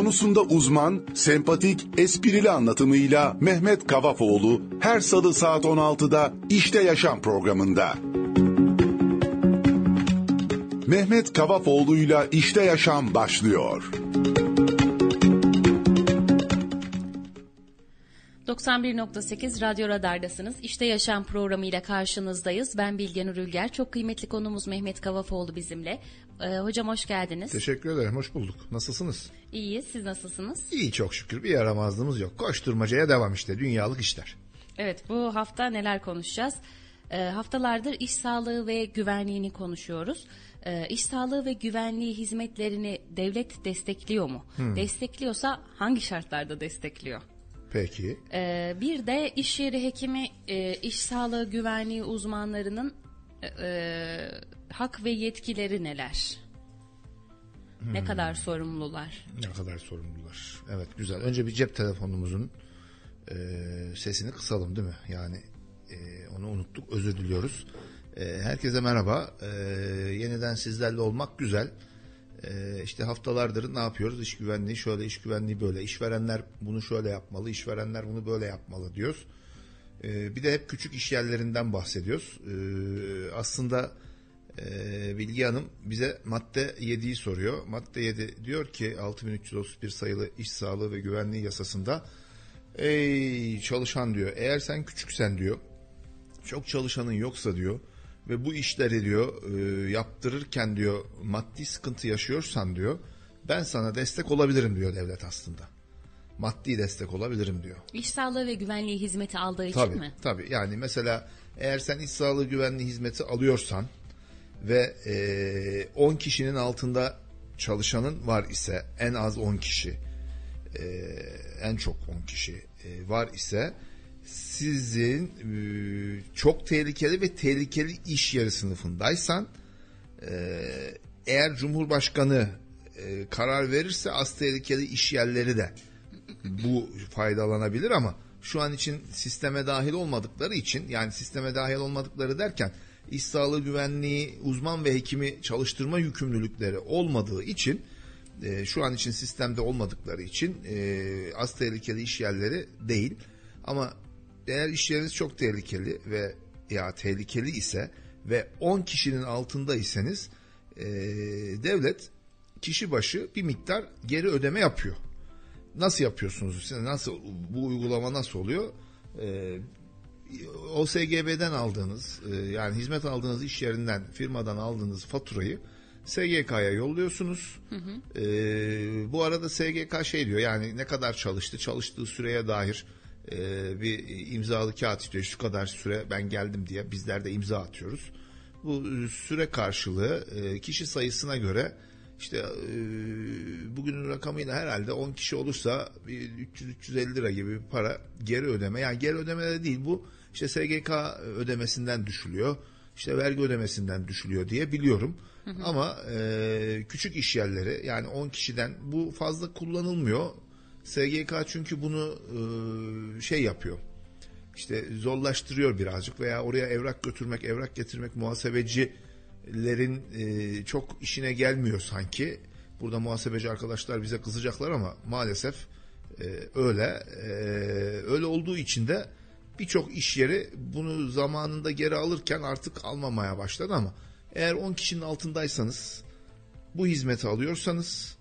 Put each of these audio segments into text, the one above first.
Konusunda uzman, sempatik, esprili anlatımıyla Mehmet Kavafoğlu her salı saat 16'da İşte Yaşam programında. Mehmet Kavafoğlu'yla İşte Yaşam başlıyor. 91.8 Radyo Radar'dasınız. İşte Yaşam programıyla karşınızdayız. Ben Bilge Nur Ülger. Çok kıymetli konumuz Mehmet Kavafoğlu bizimle. Ee, hocam hoş geldiniz. Teşekkür ederim, hoş bulduk. Nasılsınız? İyiyiz, siz nasılsınız? İyi çok şükür, bir yaramazlığımız yok. Koşturmacaya devam işte, dünyalık işler. Evet, bu hafta neler konuşacağız? Ee, haftalardır iş sağlığı ve güvenliğini konuşuyoruz. Ee, iş sağlığı ve güvenliği hizmetlerini devlet destekliyor mu? Hmm. Destekliyorsa hangi şartlarda destekliyor? Peki. Ee, bir de iş yeri hekimi, e, iş sağlığı güvenliği uzmanlarının e, e, hak ve yetkileri neler? Hmm. Ne kadar sorumlular? Ne kadar sorumlular. Evet güzel. Önce bir cep telefonumuzun e, sesini kısalım değil mi? Yani e, onu unuttuk, özür diliyoruz. E, herkese merhaba. E, yeniden sizlerle olmak güzel. E, işte haftalardır ne yapıyoruz? İş güvenliği şöyle, iş güvenliği böyle. İşverenler bunu şöyle yapmalı, işverenler bunu böyle yapmalı diyoruz. E, bir de hep küçük iş yerlerinden bahsediyoruz. E, aslında e, Bilgi Hanım bize madde 7'yi soruyor. Madde 7 diyor ki 6331 sayılı iş sağlığı ve güvenliği yasasında ey çalışan diyor eğer sen küçüksen diyor çok çalışanın yoksa diyor ve bu işleri diyor e, yaptırırken diyor maddi sıkıntı yaşıyorsan diyor ben sana destek olabilirim diyor devlet aslında. Maddi destek olabilirim diyor. İş sağlığı ve güvenliği hizmeti aldığı için Tabii, mi? tabii. Yani mesela eğer sen iş sağlığı güvenliği hizmeti alıyorsan ve e, 10 kişinin altında çalışanın var ise en az 10 kişi e, en çok 10 kişi e, var ise sizin e, çok tehlikeli ve tehlikeli iş yeri sınıfındaysan e, eğer Cumhurbaşkanı e, karar verirse az tehlikeli iş yerleri de bu faydalanabilir ama şu an için sisteme dahil olmadıkları için yani sisteme dahil olmadıkları derken iş sağlığı güvenliği uzman ve hekimi çalıştırma yükümlülükleri olmadığı için şu an için sistemde olmadıkları için e, az tehlikeli iş yerleri değil. Ama eğer iş yeriniz çok tehlikeli ve ya tehlikeli ise ve 10 kişinin altındaysanız e, devlet kişi başı bir miktar geri ödeme yapıyor. Nasıl yapıyorsunuz? Siz Nasıl bu uygulama nasıl oluyor? Ee, OSGB'den aldığınız e, yani hizmet aldığınız iş yerinden firmadan aldığınız faturayı SGK'ya yolluyorsunuz. Ee, bu arada SGK şey diyor yani ne kadar çalıştı çalıştığı süreye dair e, bir imzalı kağıt istiyor. Şu kadar süre ben geldim diye bizler de imza atıyoruz. Bu süre karşılığı e, kişi sayısına göre işte e, bugünün rakamıyla herhalde 10 kişi olursa 300-350 lira gibi bir para geri ödeme. Yani geri ödeme de değil bu işte SGK ödemesinden düşülüyor. işte vergi ödemesinden düşülüyor diye biliyorum. Hı hı. Ama e, küçük iş yerleri yani 10 kişiden bu fazla kullanılmıyor. SGK çünkü bunu e, şey yapıyor. İşte zorlaştırıyor birazcık veya oraya evrak götürmek, evrak getirmek muhasebeci lerin e, çok işine gelmiyor sanki. Burada muhasebeci arkadaşlar bize kızacaklar ama maalesef e, öyle. E, öyle olduğu için de birçok iş yeri bunu zamanında geri alırken artık almamaya başladı ama eğer 10 kişinin altındaysanız bu hizmeti alıyorsanız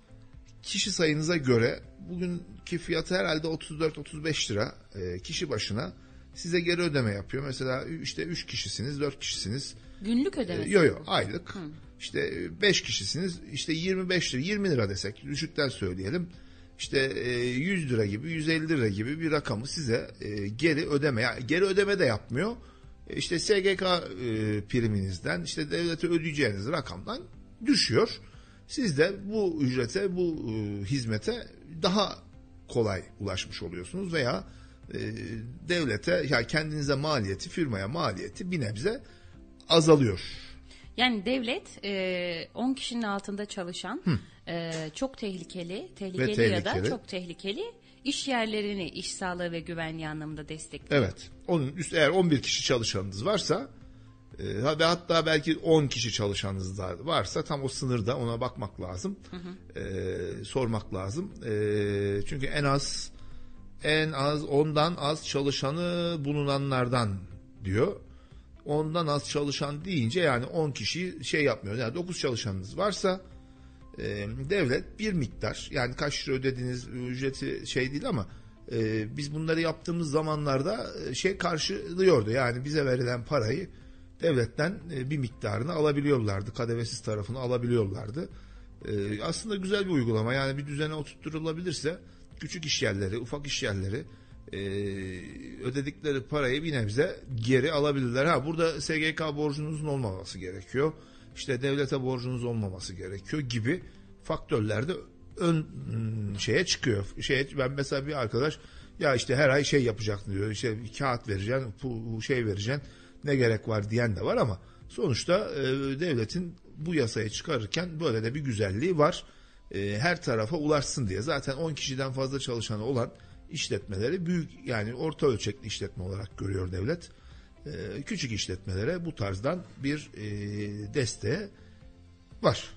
kişi sayınıza göre bugünkü fiyatı herhalde 34-35 lira e, kişi başına size geri ödeme yapıyor. Mesela işte 3 kişisiniz, 4 kişisiniz. Günlük ödemesi. Yok yok aylık. Hı. İşte 5 kişisiniz işte 25 lira 20 lira desek düşükten söyleyelim. İşte 100 lira gibi 150 lira gibi bir rakamı size geri ödeme yani geri ödeme de yapmıyor. İşte SGK priminizden işte devlete ödeyeceğiniz rakamdan düşüyor. Siz de bu ücrete bu hizmete daha kolay ulaşmış oluyorsunuz veya devlete ya kendinize maliyeti firmaya maliyeti bir nebze azalıyor. Yani devlet e, 10 kişinin altında çalışan e, çok tehlikeli, tehlikeli, Ve ya da tehlikeli. çok tehlikeli iş yerlerini iş sağlığı ve güvenliği anlamında destekliyor. Evet. Onun üst eğer 11 kişi çalışanınız varsa E, ve hatta belki 10 kişi çalışanınız da varsa tam o sınırda ona bakmak lazım. E, sormak lazım. E, çünkü en az en az ondan az çalışanı bulunanlardan diyor. Ondan az çalışan deyince yani 10 kişi şey yapmıyor. Yani 9 çalışanınız varsa e, devlet bir miktar yani kaç lira ödediğiniz ücreti şey değil ama e, biz bunları yaptığımız zamanlarda e, şey karşılıyordu. Yani bize verilen parayı devletten e, bir miktarını alabiliyorlardı. Kadevesiz tarafını alabiliyorlardı. E, aslında güzel bir uygulama. Yani bir düzene oturtulabilirse küçük iş yerleri, ufak iş yerleri e, ödedikleri parayı bir nebze geri alabilirler. Ha burada SGK borcunuzun olmaması gerekiyor. İşte devlete borcunuz olmaması gerekiyor gibi faktörler de ön şeye çıkıyor. Şeye, ben mesela bir arkadaş ya işte her ay şey yapacaksın diyor. İşte kağıt vereceksin, şey vereceksin. Ne gerek var diyen de var ama sonuçta e, devletin bu yasayı çıkarırken böyle de bir güzelliği var. E, her tarafa ulaşsın diye. Zaten 10 kişiden fazla çalışanı olan işletmeleri büyük yani orta ölçekli işletme olarak görüyor devlet. E, küçük işletmelere bu tarzdan bir e, desteğe var.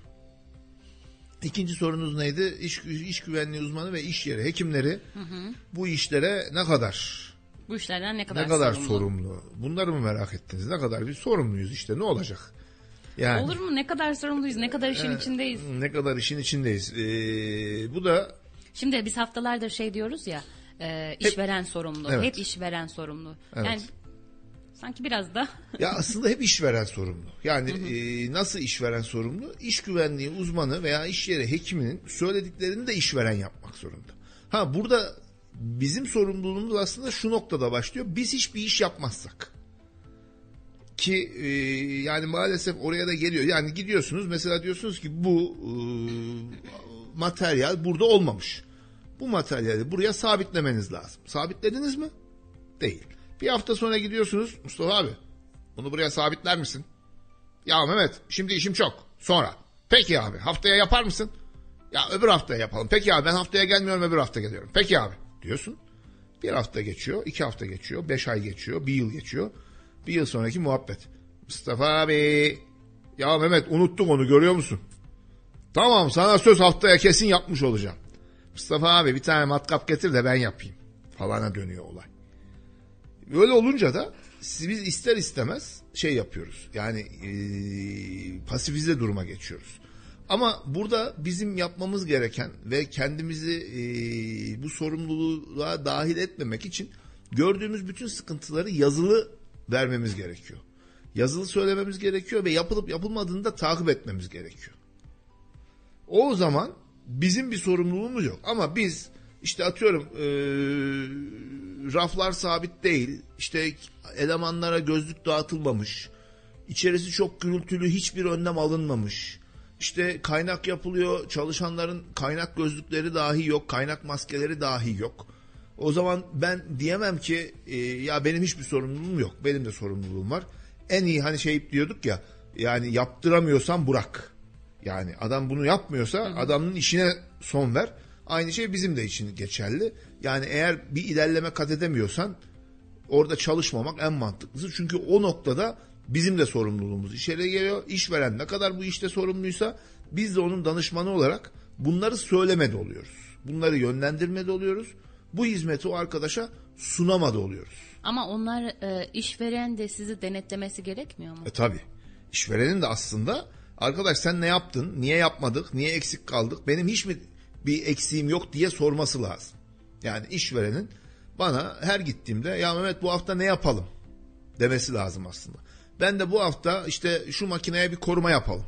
İkinci sorunuz neydi? İş, iş güvenliği uzmanı ve iş yeri hekimleri hı hı. bu işlere ne kadar bu işlerden ne kadar, ne kadar sorumlu? sorumlu? Bunları mı merak ettiniz? Ne kadar bir sorumluyuz işte ne olacak? Yani, Olur mu? Ne kadar sorumluyuz? Ne kadar işin e, içindeyiz? Ne kadar işin içindeyiz? Ee, bu da Şimdi biz haftalardır şey diyoruz ya e, işveren hep, sorumlu. Evet. Hep işveren sorumlu. Evet. Yani sanki biraz da ya aslında hep işveren sorumlu. Yani e, nasıl işveren sorumlu? İş güvenliği uzmanı veya iş yeri hekiminin söylediklerini de işveren yapmak zorunda. Ha burada bizim sorumluluğumuz aslında şu noktada başlıyor. Biz hiçbir iş yapmazsak ki e, yani maalesef oraya da geliyor. Yani gidiyorsunuz mesela diyorsunuz ki bu e, materyal burada olmamış. Bu materyali buraya sabitlemeniz lazım. Sabitlediniz mi? Değil. Bir hafta sonra gidiyorsunuz Mustafa abi bunu buraya sabitler misin? Ya Mehmet şimdi işim çok. Sonra. Peki abi haftaya yapar mısın? Ya öbür haftaya yapalım. Peki abi ben haftaya gelmiyorum öbür hafta geliyorum. Peki abi diyorsun. Bir hafta geçiyor, iki hafta geçiyor, beş ay geçiyor, bir yıl geçiyor. Bir yıl sonraki muhabbet. Mustafa abi ya Mehmet unuttuk onu görüyor musun? Tamam sana söz haftaya kesin yapmış olacağım. Mustafa abi bir tane matkap getir de ben yapayım. Falana dönüyor olay. Böyle olunca da biz ister istemez şey yapıyoruz. Yani e, pasifize duruma geçiyoruz. Ama burada bizim yapmamız gereken ve kendimizi e, bu sorumluluğa dahil etmemek için gördüğümüz bütün sıkıntıları yazılı vermemiz gerekiyor. Yazılı söylememiz gerekiyor ve yapılıp yapılmadığını da takip etmemiz gerekiyor. O zaman bizim bir sorumluluğumuz yok. Ama biz işte atıyorum e, raflar sabit değil, işte elemanlara gözlük dağıtılmamış, içerisi çok gürültülü hiçbir önlem alınmamış, işte kaynak yapılıyor çalışanların kaynak gözlükleri dahi yok, kaynak maskeleri dahi yok. O zaman ben diyemem ki e, ya benim hiçbir sorumluluğum yok, benim de sorumluluğum var. En iyi hani şey diyorduk ya yani yaptıramıyorsan bırak. Yani adam bunu yapmıyorsa hı adamın işine son ver. Aynı şey bizim de için geçerli. Yani eğer bir ilerleme kat edemiyorsan orada çalışmamak en mantıklısı. Çünkü o noktada bizim de sorumluluğumuz içeri geliyor. İşveren ne kadar bu işte sorumluysa biz de onun danışmanı olarak bunları söylemede oluyoruz. Bunları yönlendirmede oluyoruz. Bu hizmeti o arkadaşa sunamada oluyoruz. Ama onlar e, işveren de sizi denetlemesi gerekmiyor mu? E tabi. İşverenin de aslında arkadaş sen ne yaptın, niye yapmadık, niye eksik kaldık, benim hiç mi bir eksiğim yok diye sorması lazım. Yani işverenin bana her gittiğimde ya Mehmet bu hafta ne yapalım demesi lazım aslında. Ben de bu hafta işte şu makineye bir koruma yapalım.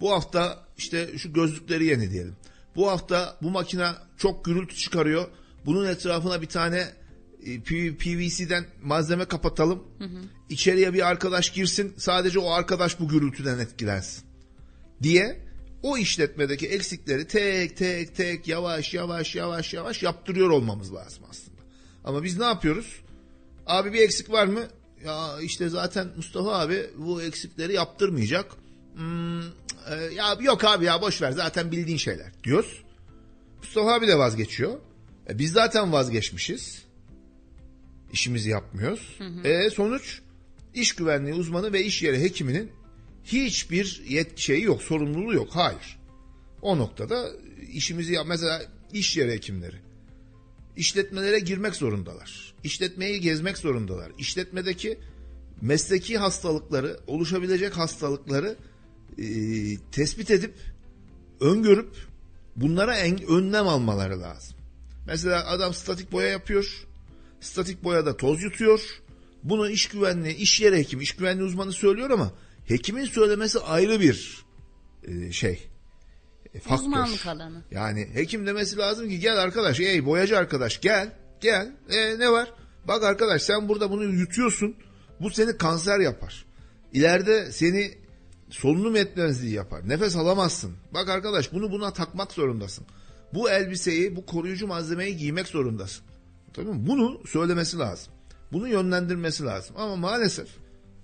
Bu hafta işte şu gözlükleri yeni diyelim. Bu hafta bu makine çok gürültü çıkarıyor. Bunun etrafına bir tane e, PVC'den malzeme kapatalım. Hı hı. İçeriye bir arkadaş girsin. Sadece o arkadaş bu gürültüden etkilensin. Diye o işletmedeki eksikleri tek tek tek yavaş yavaş yavaş yavaş yaptırıyor olmamız lazım aslında. Ama biz ne yapıyoruz? Abi bir eksik var mı? Ya işte zaten Mustafa abi bu eksikleri yaptırmayacak. Hmm, e, ya yok abi ya boş ver zaten bildiğin şeyler diyoruz. Mustafa abi de vazgeçiyor. E, biz zaten vazgeçmişiz. İşimizi yapmıyoruz. Hı hı. E sonuç iş güvenliği uzmanı ve iş yeri hekiminin hiçbir yet şeyi yok, sorumluluğu yok. Hayır. O noktada işimizi yap. Mesela iş yeri hekimleri. İşletmelere girmek zorundalar. İşletmeyi gezmek zorundalar. İşletmedeki mesleki hastalıkları, oluşabilecek hastalıkları e, tespit edip, öngörüp bunlara en, önlem almaları lazım. Mesela adam statik boya yapıyor. Statik boyada toz yutuyor. Bunu iş güvenliği, iş yeri hekimi, iş güvenliği uzmanı söylüyor ama hekimin söylemesi ayrı bir e, şey. E, faktör. Uzmanlık alanı. Yani hekim demesi lazım ki gel arkadaş, ey boyacı arkadaş gel, gel. E, ne var? Bak arkadaş sen burada bunu yutuyorsun. Bu seni kanser yapar. İleride seni solunum yetmezliği yapar. Nefes alamazsın. Bak arkadaş bunu buna takmak zorundasın. Bu elbiseyi, bu koruyucu malzemeyi giymek zorundasın. Tamam mı? Bunu söylemesi lazım. Bunu yönlendirmesi lazım. Ama maalesef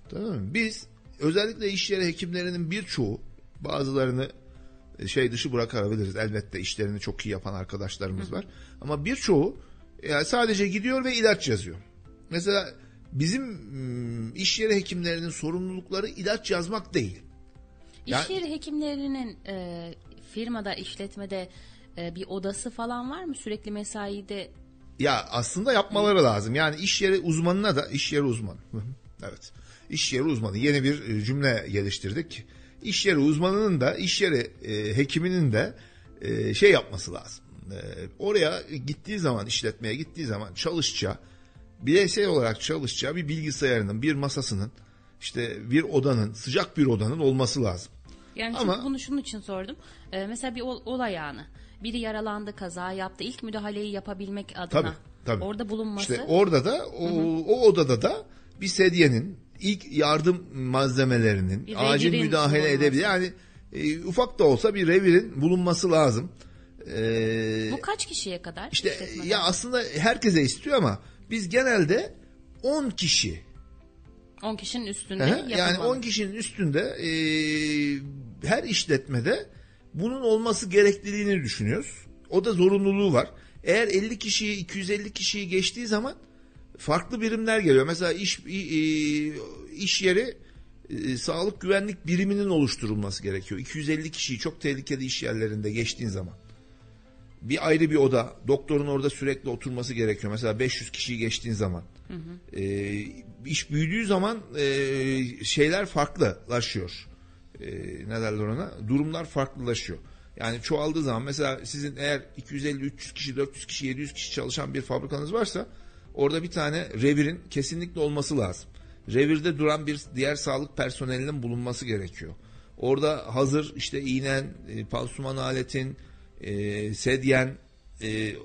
tamam mı? Biz özellikle iş yeri hekimlerinin birçoğu bazılarını şey dışı bırakabiliriz. Elbette işlerini çok iyi yapan arkadaşlarımız var. Ama birçoğu yani sadece gidiyor ve ilaç yazıyor. Mesela bizim mm, iş yeri hekimlerinin sorumlulukları ilaç yazmak değil. Ya- İş yeri hekimlerinin e, firmada, işletmede e, bir odası falan var mı? Sürekli mesaide Ya aslında yapmaları lazım. Yani iş yeri uzmanına da iş yeri uzmanı. Hı hı, evet. İş yeri uzmanı yeni bir e, cümle geliştirdik. İş yeri uzmanının da iş yeri e, hekiminin de e, şey yapması lazım. E, oraya gittiği zaman işletmeye gittiği zaman çalışacağı bireysel olarak çalışacağı bir bilgisayarının, bir masasının, işte bir odanın, sıcak bir odanın olması lazım. Yani Ama- bunu şunun için sordum. Ee, mesela bir ol, olay anı. Biri yaralandı, kaza yaptı. İlk müdahaleyi yapabilmek adına Tabii, tabii. orada bulunması. İşte orada da o, o odada da bir sedyenin ilk yardım malzemelerinin Bir acil müdahale bulunması. edebilir. Yani e, ufak da olsa bir revirin bulunması lazım. E, Bu kaç kişiye kadar? işte işletmede? ya aslında herkese istiyor ama biz genelde 10 kişi 10 kişinin üstünde yani yapılmalı. 10 kişinin üstünde e, her işletmede bunun olması gerekliliğini düşünüyoruz. O da zorunluluğu var. Eğer 50 kişiyi 250 kişiyi geçtiği zaman farklı birimler geliyor. Mesela iş iş yeri e, sağlık güvenlik biriminin oluşturulması gerekiyor. 250 kişiyi çok tehlikeli iş yerlerinde geçtiğin zaman. Bir ayrı bir oda, doktorun orada sürekli oturması gerekiyor. Mesela 500 kişiyi geçtiğin zaman. E, iş büyüdüğü zaman e, şeyler farklılaşıyor. E, ne derler ona? Durumlar farklılaşıyor. Yani çoğaldığı zaman mesela sizin eğer 250-300 kişi, 400 kişi, 700 kişi çalışan bir fabrikanız varsa orada bir tane revirin kesinlikle olması lazım. Revirde duran bir diğer sağlık personelinin bulunması gerekiyor. Orada hazır işte iğnen, e, pansuman aletin, e, sedyen, e,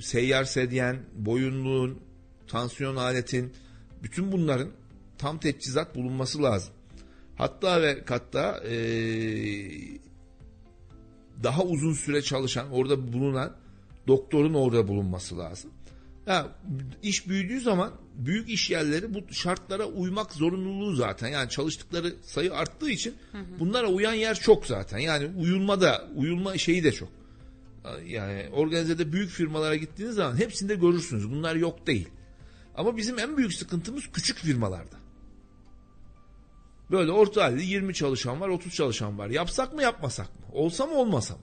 seyyar sedyen, boyunluğun, tansiyon aletin, bütün bunların tam teçhizat bulunması lazım. Hatta ve hatta e, daha uzun süre çalışan, orada bulunan doktorun orada bulunması lazım. Ya, iş büyüdüğü zaman büyük iş yerleri bu şartlara uymak zorunluluğu zaten. Yani çalıştıkları sayı arttığı için bunlara uyan yer çok zaten. Yani uyulma da uyulma şeyi de çok. Yani organizede büyük firmalara gittiğiniz zaman hepsinde görürsünüz. Bunlar yok değil. Ama bizim en büyük sıkıntımız küçük firmalarda. Böyle orta halde 20 çalışan var, 30 çalışan var. Yapsak mı yapmasak mı? Olsa mı olmasa mı?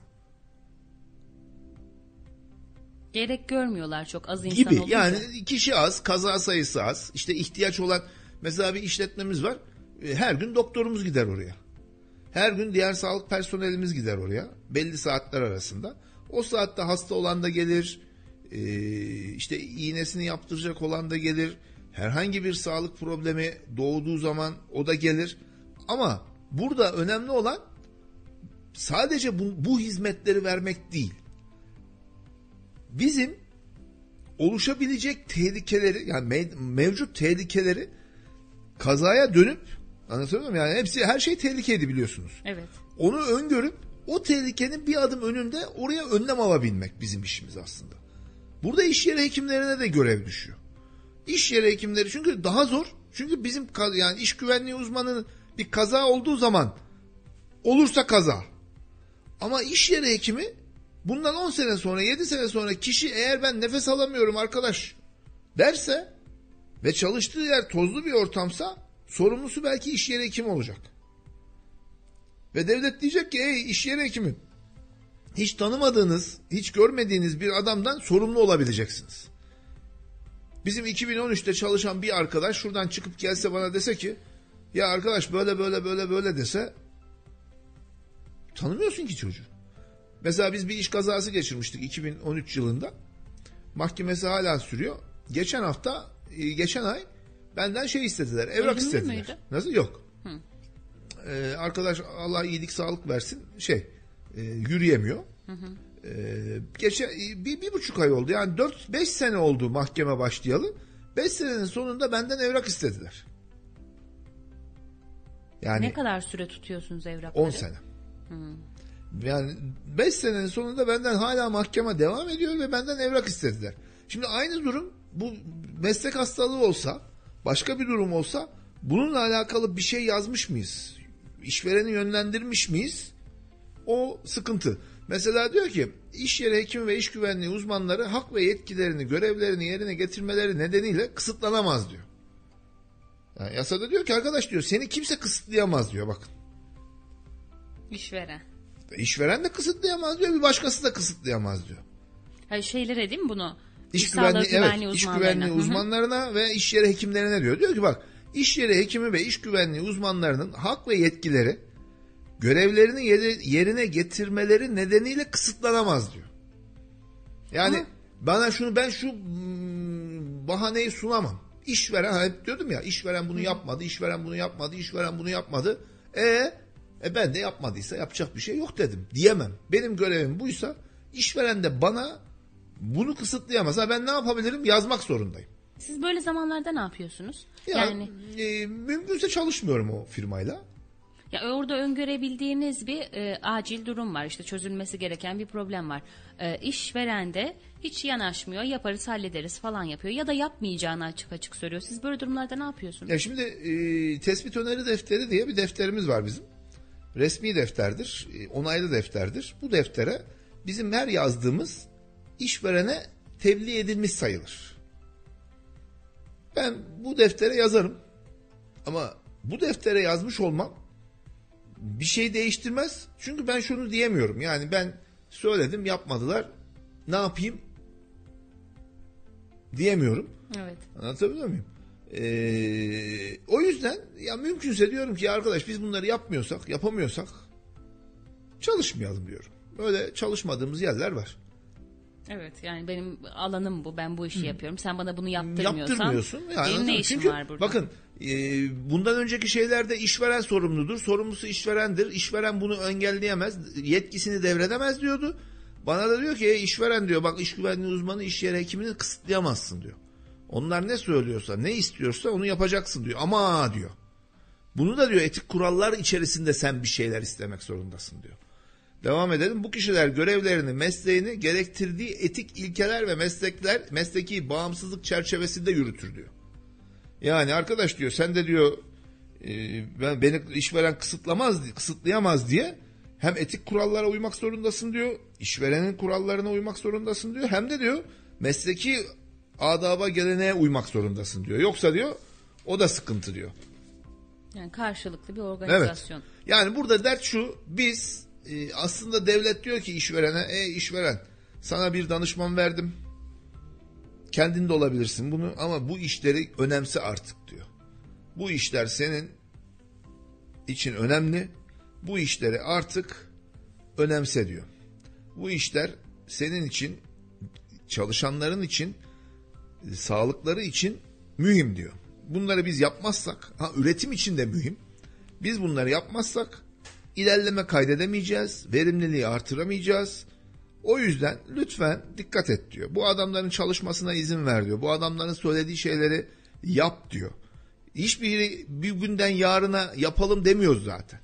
Gerek görmüyorlar çok az insan gibi. olunca. Yani kişi az, kaza sayısı az. İşte ihtiyaç olan mesela bir işletmemiz var. E, Her gün doktorumuz gider oraya. Her gün diğer sağlık personelimiz gider oraya. Belli saatler arasında. O saatte hasta olan da gelir. e, işte iğnesini yaptıracak olan da gelir. Herhangi bir sağlık problemi doğduğu zaman o da gelir. Ama burada önemli olan sadece bu, bu hizmetleri vermek değil. Bizim oluşabilecek tehlikeleri yani mev- mevcut tehlikeleri kazaya dönüp anlatabiliyor muyum? Yani hepsi her şey tehlikeydi biliyorsunuz. Evet. Onu öngörüp o tehlikenin bir adım önünde oraya önlem alabilmek bizim işimiz aslında. Burada iş yeri hekimlerine de görev düşüyor. İş yeri hekimleri çünkü daha zor. Çünkü bizim yani iş güvenliği uzmanının bir kaza olduğu zaman olursa kaza. Ama iş yeri hekimi bundan 10 sene sonra 7 sene sonra kişi eğer ben nefes alamıyorum arkadaş derse ve çalıştığı yer tozlu bir ortamsa Sorumlusu belki iş yeri hekimi olacak. Ve devlet diyecek ki ey iş yeri hekimi hiç tanımadığınız, hiç görmediğiniz bir adamdan sorumlu olabileceksiniz. Bizim 2013'te çalışan bir arkadaş şuradan çıkıp gelse bana dese ki ya arkadaş böyle böyle böyle böyle dese tanımıyorsun ki çocuğu. Mesela biz bir iş kazası geçirmiştik 2013 yılında. Mahkemesi hala sürüyor. Geçen hafta, e, geçen ay benden şey istediler, evrak Ölümlü istediler. müydü? Nasıl? Yok. Ee, arkadaş Allah iyilik sağlık versin şey e, yürüyemiyor. Ee, geçen bir, bir buçuk ay oldu yani dört beş sene oldu mahkeme başlayalı. Beş senenin sonunda benden evrak istediler. Yani Ne kadar süre tutuyorsunuz evrakları? 10 sene. Yani 5 senenin sonunda benden hala mahkeme devam ediyor ve benden evrak istediler. Şimdi aynı durum bu meslek hastalığı olsa, başka bir durum olsa bununla alakalı bir şey yazmış mıyız? İşvereni yönlendirmiş miyiz? O sıkıntı. Mesela diyor ki iş yeri hekimi ve iş güvenliği uzmanları hak ve yetkilerini, görevlerini yerine getirmeleri nedeniyle kısıtlanamaz diyor. Yani yasada diyor ki arkadaş diyor seni kimse kısıtlayamaz diyor bakın. İşveren. İşveren de kısıtlayamaz diyor, bir başkası da kısıtlayamaz diyor. Hayır şeylere değil mi bunu? İş sağlığı güvenliği, evet, iş güvenliği Hı hı. uzmanlarına ve iş yeri hekimlerine diyor. Diyor ki bak, iş yeri hekimi ve iş güvenliği uzmanlarının hak ve yetkileri görevlerini yeri- yerine getirmeleri nedeniyle kısıtlanamaz diyor. Yani Ama- bana şunu ben şu hmm, bahaneyi sunamam. İşveren hani hep diyordum ya işveren bunu yapmadı, işveren bunu yapmadı, işveren bunu yapmadı. E, e ben de yapmadıysa yapacak bir şey yok dedim. Diyemem. Benim görevim buysa işveren de bana bunu kısıtlayamaz. Ha ben ne yapabilirim? Yazmak zorundayım. Siz böyle zamanlarda ne yapıyorsunuz? Ya, yani e, mümkünse çalışmıyorum o firmayla. ya orada öngörebildiğiniz bir e, acil durum var. İşte çözülmesi gereken bir problem var. E, işveren de hiç yanaşmıyor. Yaparız hallederiz falan yapıyor. Ya da yapmayacağını açık açık söylüyor. Siz böyle durumlarda ne yapıyorsunuz? Ya şimdi e, tespit öneri defteri diye bir defterimiz var bizim. Resmi defterdir, e, onaylı defterdir. Bu deftere bizim her yazdığımız işverene tebliğ edilmiş sayılır. Ben bu deftere yazarım. Ama bu deftere yazmış olmam bir şey değiştirmez. Çünkü ben şunu diyemiyorum. Yani ben söyledim yapmadılar. Ne yapayım? Diyemiyorum. Evet. Anlatabiliyor muyum? Ee, o yüzden ya mümkünse diyorum ki arkadaş biz bunları yapmıyorsak, yapamıyorsak çalışmayalım diyorum. Böyle çalışmadığımız yerler var. Evet yani benim alanım bu. Ben bu işi yapıyorum. Sen bana bunu yaptırmıyorsan Yaptırmıyorsun. Yani benim ne işim Çünkü var burada? bakın e, bundan önceki şeylerde işveren sorumludur. Sorumlusu işverendir. İşveren bunu engelleyemez. Yetkisini devredemez diyordu. Bana da diyor ki "Ey işveren diyor bak iş güvenliği uzmanı iş yeri hekimini kısıtlayamazsın diyor. Onlar ne söylüyorsa ne istiyorsa onu yapacaksın diyor. Ama diyor. Bunu da diyor etik kurallar içerisinde sen bir şeyler istemek zorundasın diyor. Devam edelim. Bu kişiler görevlerini, mesleğini gerektirdiği etik ilkeler ve meslekler, mesleki bağımsızlık çerçevesinde yürütür diyor. Yani arkadaş diyor sen de diyor e, ben beni işveren kısıtlamaz, kısıtlayamaz diye hem etik kurallara uymak zorundasın diyor, işverenin kurallarına uymak zorundasın diyor, hem de diyor mesleki adaba geleneğe uymak zorundasın diyor. Yoksa diyor o da sıkıntı diyor. Yani karşılıklı bir Evet. organizasyon. Yani burada dert şu biz e, aslında devlet diyor ki işverene e işveren sana bir danışman verdim. Kendin de olabilirsin bunu ama bu işleri önemse artık diyor. Bu işler senin için önemli. Bu işleri artık önemse diyor. Bu işler senin için çalışanların için sağlıkları için mühim diyor. Bunları biz yapmazsak, ha üretim için de mühim. Biz bunları yapmazsak ilerleme kaydedemeyeceğiz, verimliliği artıramayacağız. O yüzden lütfen dikkat et diyor. Bu adamların çalışmasına izin ver diyor. Bu adamların söylediği şeyleri yap diyor. Hiçbiri bir günden yarına yapalım demiyoruz zaten.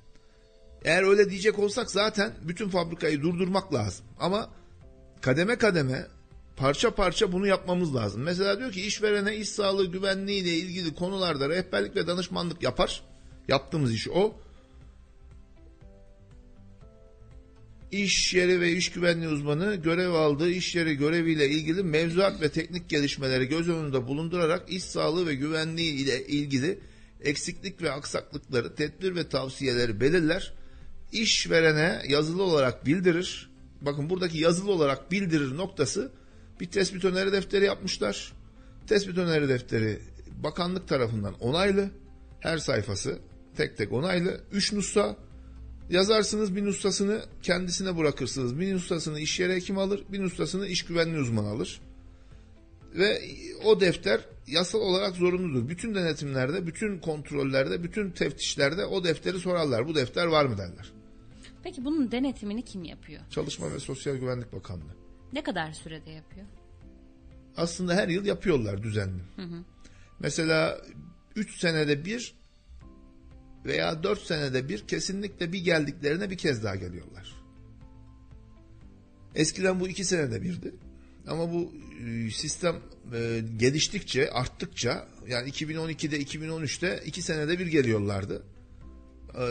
Eğer öyle diyecek olsak zaten bütün fabrikayı durdurmak lazım. Ama kademe kademe parça parça bunu yapmamız lazım. Mesela diyor ki işverene iş sağlığı güvenliği ile ilgili konularda rehberlik ve danışmanlık yapar. Yaptığımız iş o. İş yeri ve iş güvenliği uzmanı görev aldığı iş yeri göreviyle ilgili mevzuat ve teknik gelişmeleri göz önünde bulundurarak iş sağlığı ve güvenliği ile ilgili eksiklik ve aksaklıkları, tedbir ve tavsiyeleri belirler. İşverene yazılı olarak bildirir. Bakın buradaki yazılı olarak bildirir noktası bir tespit öneri defteri yapmışlar. Tespit öneri defteri bakanlık tarafından onaylı. Her sayfası tek tek onaylı. Üç nusa yazarsınız bir nustasını kendisine bırakırsınız. Bir nustasını iş yeri hekim alır, bir nustasını iş güvenliği uzmanı alır. Ve o defter yasal olarak zorunludur. Bütün denetimlerde, bütün kontrollerde, bütün teftişlerde o defteri sorarlar. Bu defter var mı derler. Peki bunun denetimini kim yapıyor? Çalışma ve Sosyal Güvenlik Bakanlığı. Ne kadar sürede yapıyor? Aslında her yıl yapıyorlar düzenli. Mesela 3 senede bir veya 4 senede bir kesinlikle bir geldiklerine bir kez daha geliyorlar. Eskiden bu 2 senede birdi. Ama bu e, sistem e, geliştikçe, arttıkça yani 2012'de 2013'te 2 senede bir geliyorlardı. E,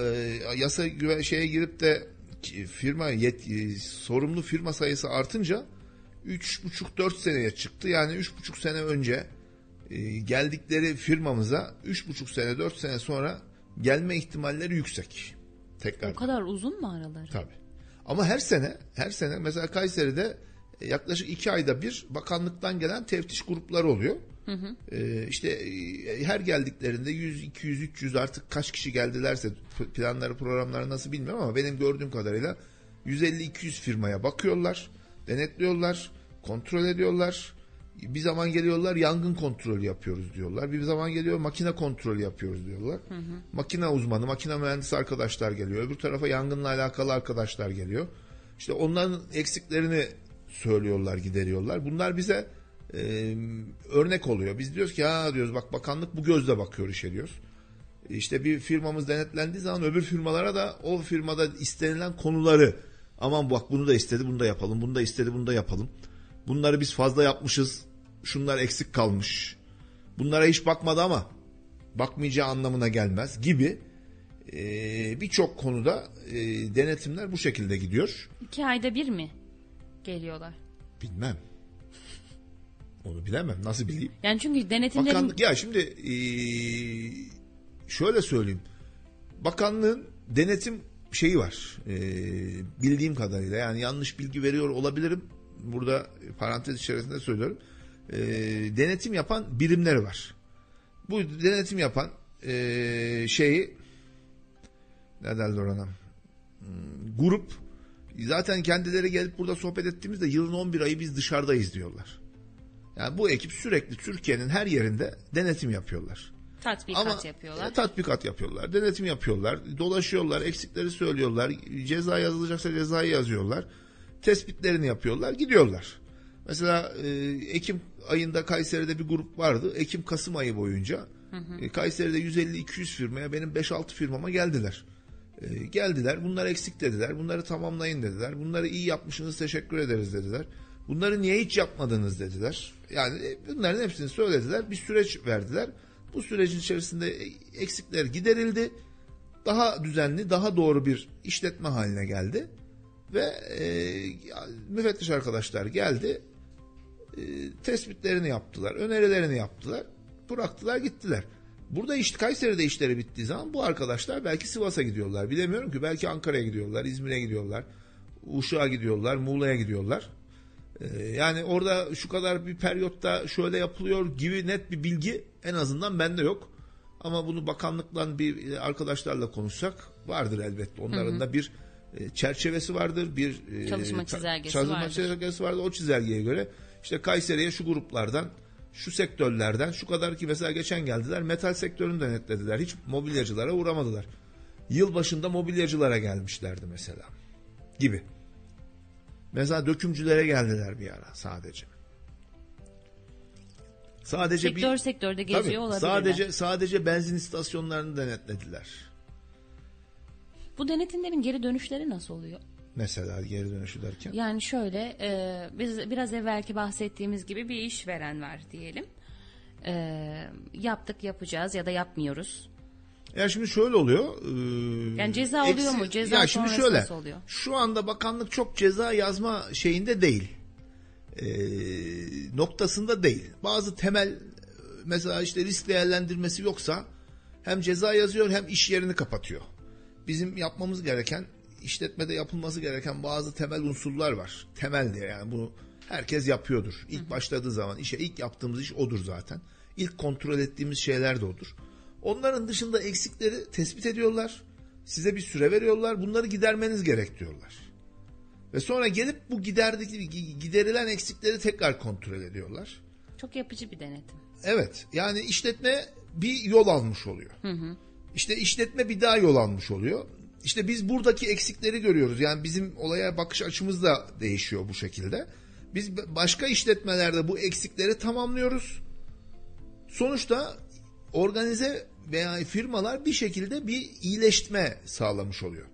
yasa şeye girip de firma yet, e, sorumlu firma sayısı artınca 3,5-4 seneye çıktı. Yani 3,5 sene önce e, geldikleri firmamıza 3,5 sene 4 sene sonra gelme ihtimalleri yüksek. Tekrar. O kadar uzun mu araları? Tabii. Ama her sene, her sene mesela Kayseri'de e, yaklaşık iki ayda bir bakanlıktan gelen teftiş grupları oluyor. Ee, işte e, her geldiklerinde 100, 200, 300 artık kaç kişi geldilerse planları programları nasıl bilmiyorum ama benim gördüğüm kadarıyla 150-200 firmaya bakıyorlar, denetliyorlar, kontrol ediyorlar. Bir zaman geliyorlar yangın kontrolü yapıyoruz diyorlar. Bir zaman geliyor makine kontrolü yapıyoruz diyorlar. Makine uzmanı, makine mühendisi arkadaşlar geliyor. Öbür tarafa yangınla alakalı arkadaşlar geliyor. İşte onların eksiklerini söylüyorlar, gideriyorlar. Bunlar bize e, örnek oluyor. Biz diyoruz ki ha diyoruz bak bakanlık bu gözle bakıyor işe diyoruz. İşte bir firmamız denetlendiği zaman öbür firmalara da o firmada istenilen konuları aman bak bunu da istedi bunu da yapalım bunu da istedi bunu da yapalım. Bunları biz fazla yapmışız şunlar eksik kalmış. Bunlara hiç bakmadı ama bakmayacağı anlamına gelmez gibi e, birçok konuda e, denetimler bu şekilde gidiyor. İki ayda bir mi geliyorlar? Bilmem. Onu bilemem. Nasıl bileyim? Yani çünkü denetimlerin Bakanlık ya şimdi eee, şöyle söyleyeyim. Bakanlığın denetim şeyi var. Eee, bildiğim kadarıyla yani yanlış bilgi veriyor olabilirim. Burada parantez içerisinde söylüyorum. Eee, denetim yapan birimleri var. Bu denetim yapan eee, şeyi ne derler ona? Hmm, grup zaten kendileri gelip burada sohbet ettiğimizde yılın 11 ayı biz dışarıdayız diyorlar. Yani bu ekip sürekli Türkiye'nin her yerinde denetim yapıyorlar. tatbikat Ama yapıyorlar. e, tatbikat yapıyorlar, denetim yapıyorlar, dolaşıyorlar, eksikleri söylüyorlar, ceza yazılacaksa cezayı yazıyorlar, tespitlerini yapıyorlar, gidiyorlar. Mesela e, Ekim ayında Kayseri'de bir grup vardı. Ekim Kasım ayı boyunca e, Kayseri'de 150-200 firmaya benim 5-6 firmama geldiler. E, geldiler. Bunlar eksik dediler. Bunları tamamlayın dediler. Bunları iyi yapmışsınız teşekkür ederiz dediler. Bunları niye hiç yapmadınız dediler. Yani e, bunların hepsini söylediler. Bir süreç verdiler. Bu sürecin içerisinde e, eksikler giderildi. Daha düzenli, daha doğru bir işletme haline geldi. Ve e, müfettiş arkadaşlar geldi. E, tespitlerini yaptılar. Önerilerini yaptılar. Bıraktılar gittiler. Burada işte Kayseri'de işleri bittiği zaman bu arkadaşlar belki Sivas'a gidiyorlar. Bilemiyorum ki belki Ankara'ya gidiyorlar, İzmir'e gidiyorlar, Uşak'a gidiyorlar, Muğla'ya gidiyorlar. Ee, yani orada şu kadar bir periyotta şöyle yapılıyor gibi net bir bilgi en azından bende yok. Ama bunu bakanlıktan bir e, arkadaşlarla konuşsak vardır elbette. Onların da bir e, çerçevesi vardır, bir e, Çalışma çizelgesi çalışma vardır. çizelgesi vardır. O çizelgeye göre işte Kayseri'ye şu gruplardan, şu sektörlerden, şu kadar ki mesela geçen geldiler metal sektörünü denetlediler. Hiç mobilyacılara uğramadılar. Yıl başında mobilyacılara gelmişlerdi mesela gibi. Mesela dökümcülere geldiler bir ara sadece. Sadece Sektör bir sektörde geziyor Tabii, olabilirler. sadece sadece benzin istasyonlarını denetlediler. Bu denetimlerin geri dönüşleri nasıl oluyor? Mesela geri dönüşü derken. Yani şöyle e, biz biraz evvelki bahsettiğimiz gibi bir işveren var diyelim. E, yaptık yapacağız ya da yapmıyoruz. Ya şimdi şöyle oluyor. e, Yani ceza oluyor mu? Ceza ya şimdi şöyle. oluyor? Şu anda bakanlık çok ceza yazma şeyinde değil. E, noktasında değil. Bazı temel mesela işte risk değerlendirmesi yoksa hem ceza yazıyor hem iş yerini kapatıyor. Bizim yapmamız gereken işletmede yapılması gereken bazı temel unsurlar var. Temel diye yani bunu herkes yapıyordur. İlk başladığı zaman işe ilk yaptığımız iş odur zaten. İlk kontrol ettiğimiz şeyler de odur. Onların dışında eksikleri tespit ediyorlar. Size bir süre veriyorlar. Bunları gidermeniz gerek diyorlar. Ve sonra gelip bu giderdik, giderilen eksikleri tekrar kontrol ediyorlar. Çok yapıcı bir denetim. Evet yani işletme bir yol almış oluyor. Hı hı. İşte işletme bir daha yol almış oluyor. İşte biz buradaki eksikleri görüyoruz. Yani bizim olaya bakış açımız da değişiyor bu şekilde. Biz başka işletmelerde bu eksikleri tamamlıyoruz. Sonuçta organize veya firmalar bir şekilde bir iyileşme sağlamış oluyor.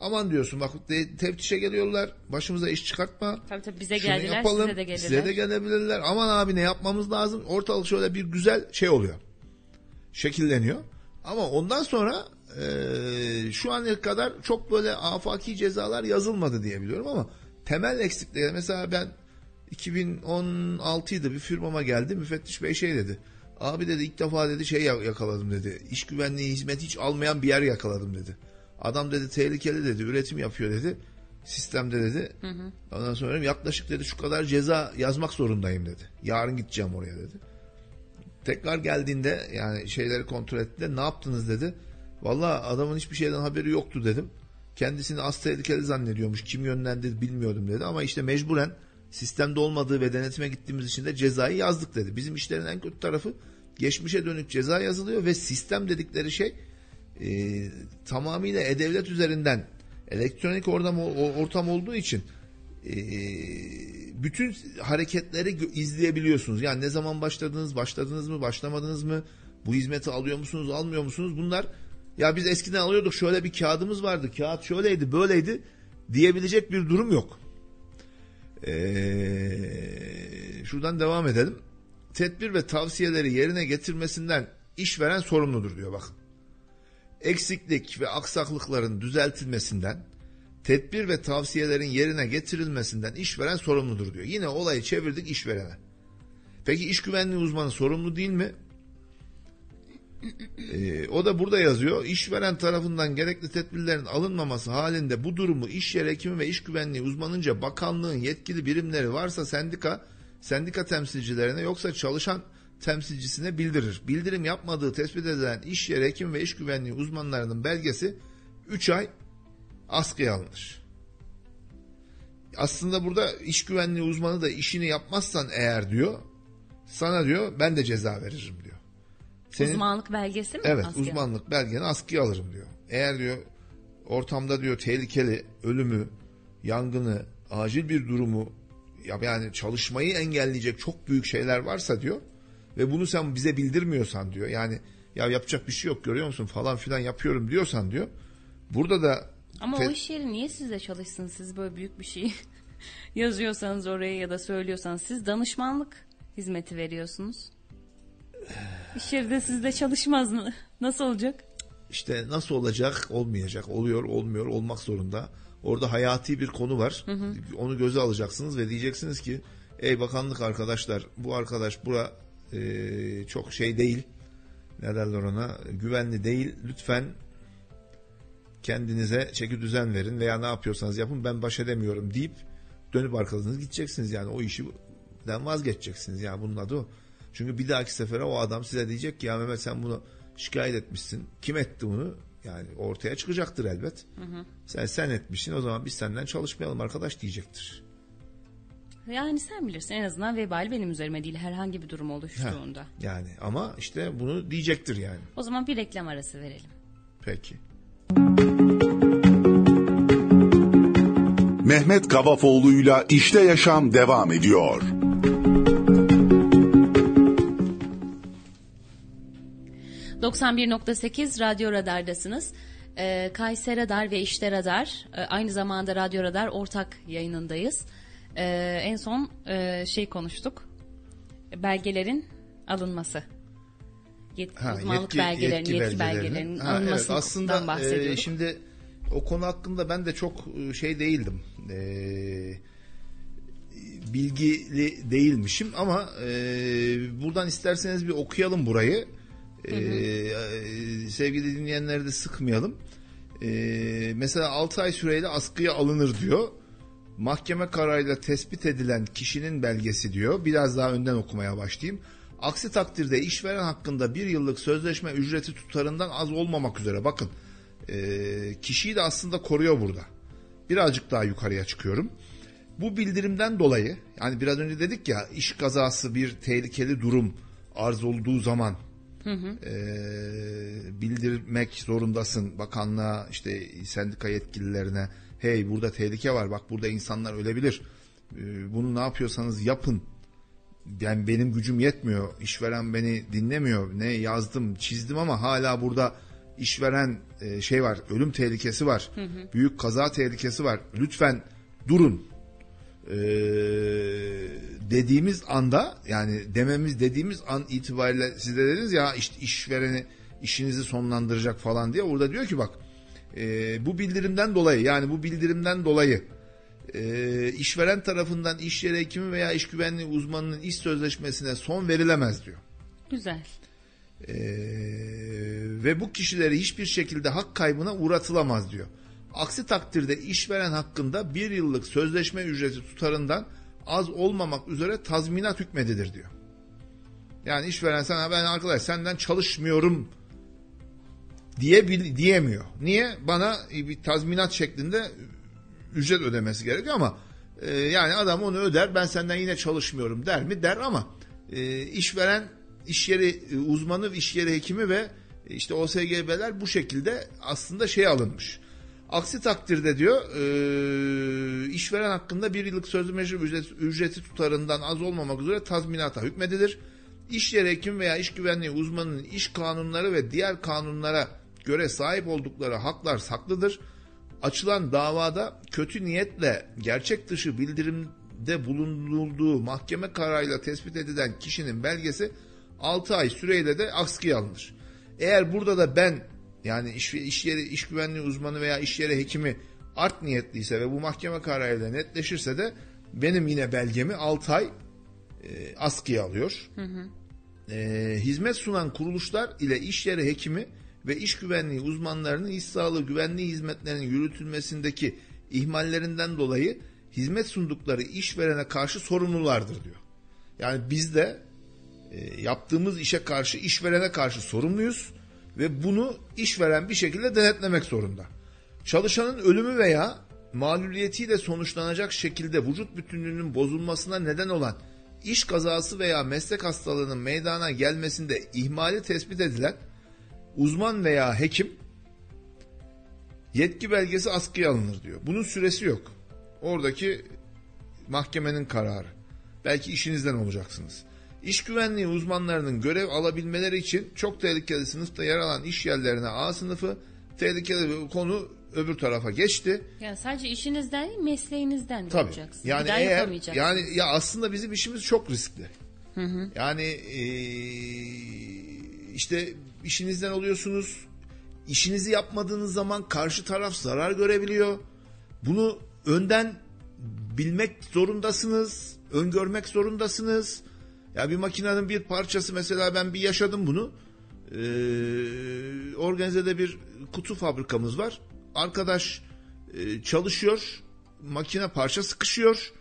Aman diyorsun bak teftişe geliyorlar başımıza iş çıkartma. Tabii tabii bize Şunu geldiler yapalım, size de gelirler. Size de gelebilirler. Aman abi ne yapmamız lazım? Ortalık şöyle bir güzel şey oluyor. Şekilleniyor. Ama ondan sonra e, şu ana kadar çok böyle afaki cezalar yazılmadı diye biliyorum ama temel eksikleri mesela ben 2016'ydı bir firmama geldi müfettiş bey şey dedi. Abi dedi ilk defa dedi şey yakaladım dedi. İş güvenliği hizmet hiç almayan bir yer yakaladım dedi. Adam dedi tehlikeli dedi üretim yapıyor dedi. Sistemde dedi. Hı hı. Ondan sonra yaklaşık dedi şu kadar ceza yazmak zorundayım dedi. Yarın gideceğim oraya dedi. Tekrar geldiğinde yani şeyleri kontrol etti ne yaptınız dedi. Valla adamın hiçbir şeyden haberi yoktu dedim. Kendisini az tehlikeli zannediyormuş. Kim yönlendirdi bilmiyordum dedi. Ama işte mecburen sistemde olmadığı ve denetime gittiğimiz için de cezayı yazdık dedi. Bizim işlerin en kötü tarafı geçmişe dönük ceza yazılıyor ve sistem dedikleri şey e, tamamıyla e-devlet üzerinden elektronik ortam, ortam olduğu için e, bütün hareketleri izleyebiliyorsunuz. Yani ne zaman başladınız, başladınız mı, başlamadınız mı, bu hizmeti alıyor musunuz, almıyor musunuz? Bunlar ya biz eskiden alıyorduk şöyle bir kağıdımız vardı, kağıt şöyleydi, böyleydi diyebilecek bir durum yok. Ee, şuradan devam edelim. Tedbir ve tavsiyeleri yerine getirmesinden işveren sorumludur diyor bakın. Eksiklik ve aksaklıkların düzeltilmesinden, tedbir ve tavsiyelerin yerine getirilmesinden işveren sorumludur diyor. Yine olayı çevirdik işverene. Peki iş güvenliği uzmanı sorumlu değil mi? Ee, o da burada yazıyor. İşveren tarafından gerekli tedbirlerin alınmaması halinde bu durumu iş yer hekimi ve iş güvenliği uzmanınca bakanlığın yetkili birimleri varsa sendika, sendika temsilcilerine yoksa çalışan temsilcisine bildirir. Bildirim yapmadığı tespit edilen iş yer hekim ve iş güvenliği uzmanlarının belgesi 3 ay askıya alınır. Aslında burada iş güvenliği uzmanı da işini yapmazsan eğer diyor sana diyor ben de ceza veririm diyor. Senin, uzmanlık belgesi mi? Evet askıya? uzmanlık belgeni askıya alırım diyor. Eğer diyor ortamda diyor tehlikeli ölümü, yangını, acil bir durumu yani çalışmayı engelleyecek çok büyük şeyler varsa diyor ve bunu sen bize bildirmiyorsan diyor. Yani ya yapacak bir şey yok görüyor musun falan filan yapıyorum diyorsan diyor. Burada da ama o iş yeri niye sizde çalışsın? Siz böyle büyük bir şey yazıyorsanız oraya ya da söylüyorsanız siz danışmanlık hizmeti veriyorsunuz. İş yerinde sizde çalışmaz mı? Nasıl olacak? İşte nasıl olacak? Olmayacak. Oluyor, olmuyor, olmak zorunda. Orada hayati bir konu var. Hı hı. Onu göze alacaksınız ve diyeceksiniz ki ey bakanlık arkadaşlar bu arkadaş bura e, çok şey değil. Ne derler ona? Güvenli değil. Lütfen kendinize çeki düzen verin veya ne yapıyorsanız yapın ben baş edemiyorum deyip dönüp arkanız gideceksiniz yani o işiden vazgeçeceksiniz yani bunun adı o. Çünkü bir dahaki sefere o adam size diyecek ki ya Mehmet sen bunu şikayet etmişsin. Kim etti bunu? Yani ortaya çıkacaktır elbet. Hı hı. Sen sen etmişsin o zaman biz senden çalışmayalım arkadaş diyecektir. Yani sen bilirsin en azından vebal benim üzerime değil herhangi bir durum oluştuğunda. Heh, yani ama işte bunu diyecektir yani. O zaman bir reklam arası verelim. Peki. Mehmet Kavafoğlu'yla İşte Yaşam devam ediyor. ...91.8 Radyo Radar'dasınız. Ee, Kayseri Radar ve İşte Radar... E, ...aynı zamanda Radyo Radar ortak yayınındayız. Ee, en son e, şey konuştuk. Belgelerin alınması. Yet, ha, uzmanlık yetki, belgelerinin, yetki, yetki belgelerinin ha, alınmasından evet, aslında, bahsediyorduk. E, şimdi o konu hakkında ben de çok e, şey değildim. E, bilgili değilmişim ama e, buradan isterseniz bir okuyalım burayı. Ee, sevgili dinleyenleri de sıkmayalım. Ee, mesela 6 ay süreyle askıya alınır diyor. Mahkeme kararıyla tespit edilen kişinin belgesi diyor. Biraz daha önden okumaya başlayayım. Aksi takdirde işveren hakkında bir yıllık sözleşme ücreti tutarından az olmamak üzere. Bakın e, kişiyi de aslında koruyor burada. Birazcık daha yukarıya çıkıyorum. Bu bildirimden dolayı yani biraz önce dedik ya iş kazası bir tehlikeli durum arz olduğu zaman hı hı. E, bildirmek zorundasın bakanlığa işte sendika yetkililerine. Hey burada tehlike var bak burada insanlar ölebilir. E, bunu ne yapıyorsanız yapın. Yani benim gücüm yetmiyor işveren beni dinlemiyor. Ne yazdım çizdim ama hala burada işveren e, şey var ölüm tehlikesi var. Hı hı. büyük kaza tehlikesi var. Lütfen durun e, dediğimiz anda yani dememiz dediğimiz an itibariyle siz de dediniz ya işte işvereni işinizi sonlandıracak falan diye orada diyor ki bak e, bu bildirimden dolayı yani bu bildirimden dolayı e, işveren tarafından iş yeri hekimi veya iş güvenliği uzmanının iş sözleşmesine son verilemez diyor. Güzel. E, ve bu kişileri hiçbir şekilde hak kaybına uğratılamaz diyor. Aksi takdirde işveren hakkında bir yıllık sözleşme ücreti tutarından az olmamak üzere tazminat hükmedilir diyor. Yani işveren sana ben arkadaş senden çalışmıyorum diye diyemiyor. Niye? Bana bir tazminat şeklinde ücret ödemesi gerekiyor ama e, yani adam onu öder ben senden yine çalışmıyorum der mi? Der ama e, işveren iş yeri e, uzmanı, iş yeri hekimi ve işte OSGB'ler bu şekilde aslında şey alınmış. Aksi takdirde diyor e, işveren hakkında bir yıllık sözleşme ücreti, ücreti tutarından az olmamak üzere tazminata hükmedilir. İş yeri hekim veya iş güvenliği uzmanının iş kanunları ve diğer kanunlara göre sahip oldukları haklar saklıdır. Açılan davada kötü niyetle gerçek dışı bildirimde bulunulduğu mahkeme kararıyla tespit edilen kişinin belgesi 6 ay süreyle de askıya alınır. Eğer burada da ben yani iş, iş yeri iş güvenliği uzmanı veya iş yeri hekimi art niyetliyse ve bu mahkeme kararıyla netleşirse de benim yine belgemi 6 ay e, askıya alıyor. Hı hı. E, hizmet sunan kuruluşlar ile iş yeri hekimi ve iş güvenliği uzmanlarının iş sağlığı güvenliği hizmetlerinin yürütülmesindeki ihmallerinden dolayı hizmet sundukları işverene karşı sorumlulardır diyor. Yani biz de e, yaptığımız işe karşı işverene karşı sorumluyuz ve bunu işveren bir şekilde denetlemek zorunda. Çalışanın ölümü veya mağluliyetiyle sonuçlanacak şekilde vücut bütünlüğünün bozulmasına neden olan iş kazası veya meslek hastalığının meydana gelmesinde ihmali tespit edilen uzman veya hekim yetki belgesi askıya alınır diyor. Bunun süresi yok. Oradaki mahkemenin kararı. Belki işinizden olacaksınız. İş güvenliği uzmanlarının görev alabilmeleri için çok tehlikeli sınıfta yer alan iş yerlerine A sınıfı tehlikeli bir konu öbür tarafa geçti. Yani sadece işinizden değil mesleğinizden Tabii. yapacaksınız. Yani eğer yani ya aslında bizim işimiz çok riskli. Hı hı. Yani e, işte işinizden oluyorsunuz. İşinizi yapmadığınız zaman karşı taraf zarar görebiliyor. Bunu önden bilmek zorundasınız, öngörmek zorundasınız. Ya bir makinenin bir parçası mesela ben bir yaşadım bunu. Ee, organizede bir kutu fabrikamız var. Arkadaş e, çalışıyor, makine parça sıkışıyor,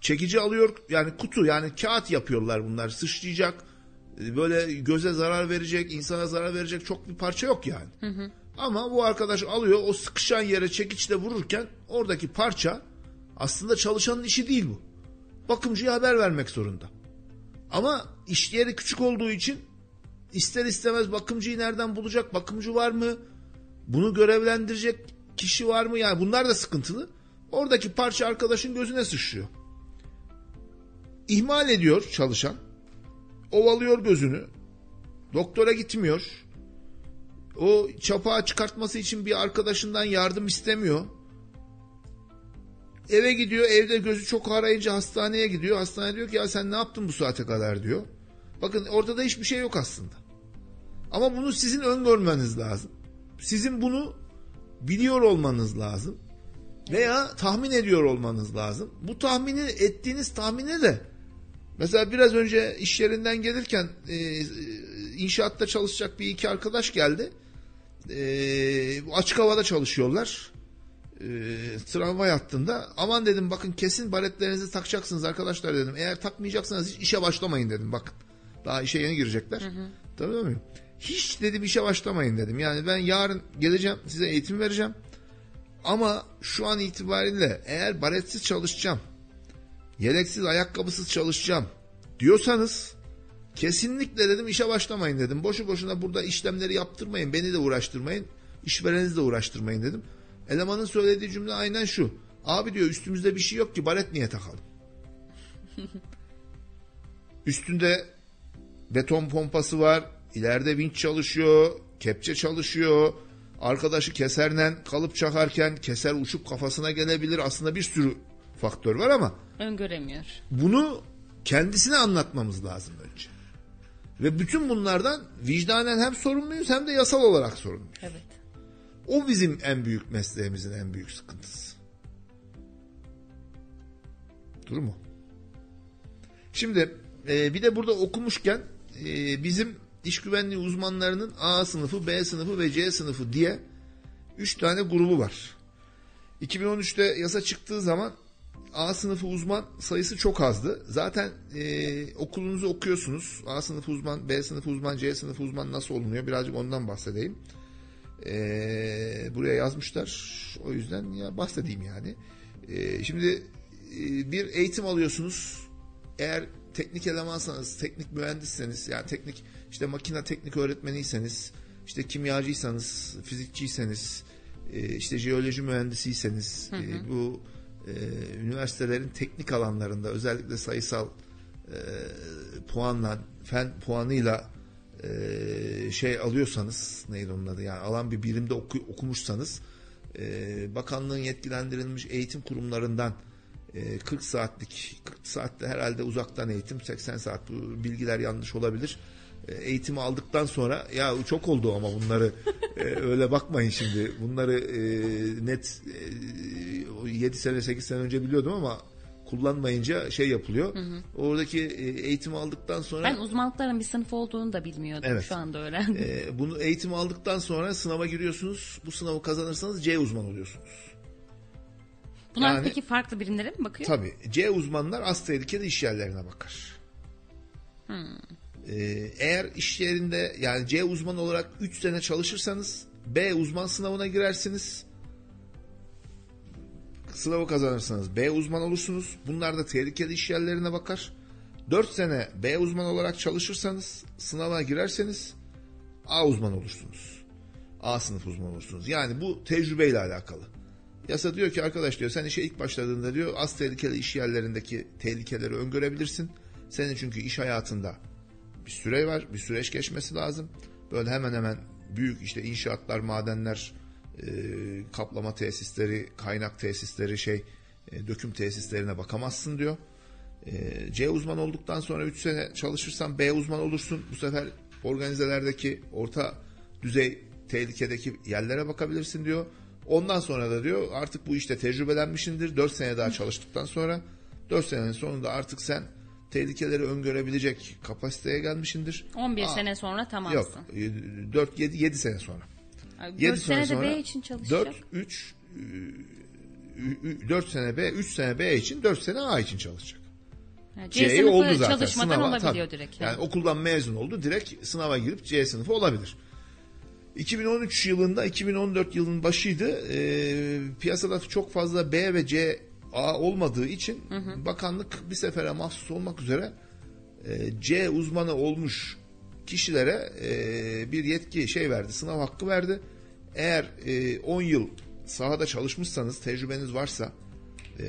çekici alıyor. Yani kutu yani kağıt yapıyorlar bunlar sıçrayacak böyle göze zarar verecek, insana zarar verecek çok bir parça yok yani. Hı hı. Ama bu arkadaş alıyor o sıkışan yere çekiçle vururken oradaki parça aslında çalışanın işi değil bu. Bakımcıya haber vermek zorunda. Ama iş yeri küçük olduğu için ister istemez bakımcıyı nereden bulacak? Bakımcı var mı? Bunu görevlendirecek kişi var mı? Yani bunlar da sıkıntılı. Oradaki parça arkadaşın gözüne sıçrıyor. İhmal ediyor çalışan ovalıyor gözünü. Doktora gitmiyor. O çapağı çıkartması için bir arkadaşından yardım istemiyor. Eve gidiyor evde gözü çok arayınca hastaneye gidiyor. Hastane diyor ki ya sen ne yaptın bu saate kadar diyor. Bakın ortada hiçbir şey yok aslında. Ama bunu sizin öngörmeniz lazım. Sizin bunu biliyor olmanız lazım. Veya tahmin ediyor olmanız lazım. Bu tahmini ettiğiniz tahmine de Mesela biraz önce iş yerinden gelirken e, inşaatta çalışacak bir iki arkadaş geldi. E, açık havada çalışıyorlar. E, tramvay hattında. Aman dedim bakın kesin baretlerinizi takacaksınız arkadaşlar dedim. Eğer takmayacaksanız hiç işe başlamayın dedim bakın. Daha işe yeni girecekler. Tabii mi? Hiç dedim işe başlamayın dedim. Yani ben yarın geleceğim size eğitim vereceğim. Ama şu an itibariyle eğer baretsiz çalışacağım, yeleksiz ayakkabısız çalışacağım diyorsanız kesinlikle dedim işe başlamayın dedim. Boşu boşuna burada işlemleri yaptırmayın, beni de uğraştırmayın, işverenizi de uğraştırmayın dedim. Elemanın söylediği cümle aynen şu. Abi diyor üstümüzde bir şey yok ki baret niye takalım? Üstünde beton pompası var, ileride vinç çalışıyor, kepçe çalışıyor. Arkadaşı keserden kalıp çakarken keser uçup kafasına gelebilir. Aslında bir sürü faktör var ama Öngöremiyor. bunu kendisine anlatmamız lazım önce. Ve bütün bunlardan vicdanen hem sorumluyuz hem de yasal olarak sorumluyuz. Evet. O bizim en büyük mesleğimizin en büyük sıkıntısı. Dur mu? Şimdi e, bir de burada okumuşken e, bizim iş güvenliği uzmanlarının A sınıfı, B sınıfı ve C sınıfı diye 3 tane grubu var. 2013'te yasa çıktığı zaman A sınıfı uzman sayısı çok azdı. Zaten e, okulunuzu okuyorsunuz. A sınıfı uzman, B sınıfı uzman, C sınıfı uzman nasıl olunuyor? Birazcık ondan bahsedeyim. E, buraya yazmışlar. O yüzden ya bahsedeyim yani. E, şimdi e, bir eğitim alıyorsunuz. Eğer teknik elemansanız, teknik mühendisseniz, yani teknik işte makine teknik öğretmeniyseniz, işte kimyacıysanız, fizikçiyseniz, e, işte jeoloji mühendisiyseniz, e, bu e, üniversitelerin teknik alanlarında özellikle sayısal e, puanla, fen puanıyla e, şey alıyorsanız, neydi onun adı yani alan bir birimde oku, okumuşsanız, e, bakanlığın yetkilendirilmiş eğitim kurumlarından e, 40 saatlik 40 saatte herhalde uzaktan eğitim 80 saat bu bilgiler yanlış olabilir. E, eğitimi aldıktan sonra ya çok oldu ama bunları e, öyle bakmayın şimdi. Bunları e, net e, 7 sene 8 sene önce biliyordum ama kullanmayınca şey yapılıyor. Oradaki e, eğitimi aldıktan sonra Ben uzmanlıkların bir sınıf olduğunu da bilmiyordum. Evet. Şu anda öğrendim. e, bunu eğitim aldıktan sonra sınava giriyorsunuz. Bu sınavı kazanırsanız C uzman oluyorsunuz. Bunlar yani- peki farklı birimlere mi bakıyor? Tabii. C uzmanlar az tehlikeli iş yerlerine bakar. Ee, eğer iş yerinde yani C uzman olarak 3 sene çalışırsanız B uzman sınavına girersiniz. Sınavı kazanırsanız B uzman olursunuz. Bunlar da tehlikeli iş yerlerine bakar. 4 sene B uzman olarak çalışırsanız sınava girerseniz A uzman olursunuz. A sınıf uzman olursunuz. Yani bu tecrübeyle alakalı. Yasa diyor ki arkadaş diyor sen işe ilk başladığında diyor az tehlikeli iş yerlerindeki tehlikeleri öngörebilirsin. Senin çünkü iş hayatında bir süre var, bir süreç geçmesi lazım. Böyle hemen hemen büyük işte inşaatlar, madenler, e, kaplama tesisleri, kaynak tesisleri, şey e, döküm tesislerine bakamazsın diyor. E, C uzman olduktan sonra 3 sene çalışırsan B uzman olursun. Bu sefer organizelerdeki orta düzey tehlikedeki yerlere bakabilirsin diyor. Ondan sonra da diyor artık bu işte tecrübelenmişindir. 4 sene daha çalıştıktan sonra 4 senenin sonunda artık sen tehlikeleri öngörebilecek kapasiteye gelmişindir. 11 Aa, sene sonra tamamsın. Yok. 4 7 7 sene sonra. 7 Dört sene sene B için çalışacak. 4 3 4 sene B, 3 sene B için, 4 sene A için çalışacak. Ha, C sınıfı oldu zaten. çalışmadan Sınava, olabiliyor tabii. direkt. Yani okuldan mezun oldu. Direkt sınava girip C sınıfı olabilir. 2013 yılında 2014 yılın başıydı. Ee, piyasada çok fazla B ve C A olmadığı için bakanlık bir sefere mahsus olmak üzere e, C uzmanı olmuş kişilere e, bir yetki şey verdi, sınav hakkı verdi. Eğer e, 10 yıl sahada çalışmışsanız, tecrübeniz varsa e,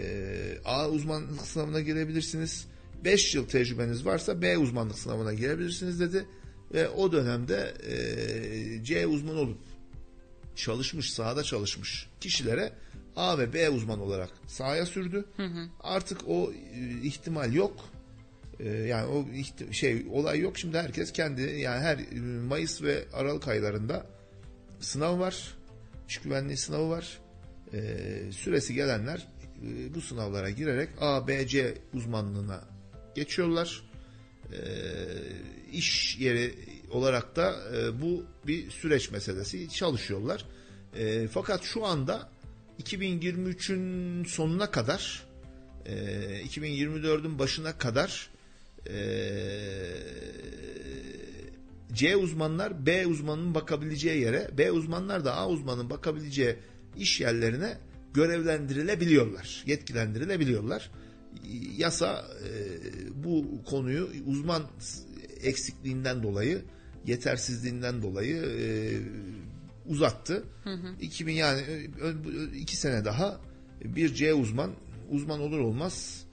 A uzmanlık sınavına girebilirsiniz. 5 yıl tecrübeniz varsa B uzmanlık sınavına girebilirsiniz dedi. Ve o dönemde e, C uzman olup çalışmış, sahada çalışmış kişilere A ve B uzman olarak sahaya sürdü. Artık o e, ihtimal yok. E, yani o şey olay yok. Şimdi herkes kendi yani her e, Mayıs ve Aralık aylarında sınav var. İş güvenliği sınavı var. E, süresi gelenler e, bu sınavlara girerek A, B, C uzmanlığına geçiyorlar. E, iş yeri olarak da e, bu bir süreç meselesi çalışıyorlar. E, fakat şu anda 2023'ün sonuna kadar e, 2024'ün başına kadar e, C uzmanlar B uzmanının bakabileceği yere, B uzmanlar da A uzmanın bakabileceği iş yerlerine görevlendirilebiliyorlar, yetkilendirilebiliyorlar. Yasa e, bu konuyu uzman eksikliğinden dolayı, yetersizliğinden dolayı e, uzattı. Hı hı. 2000 yani e, iki sene daha bir C uzman uzman olur olmaz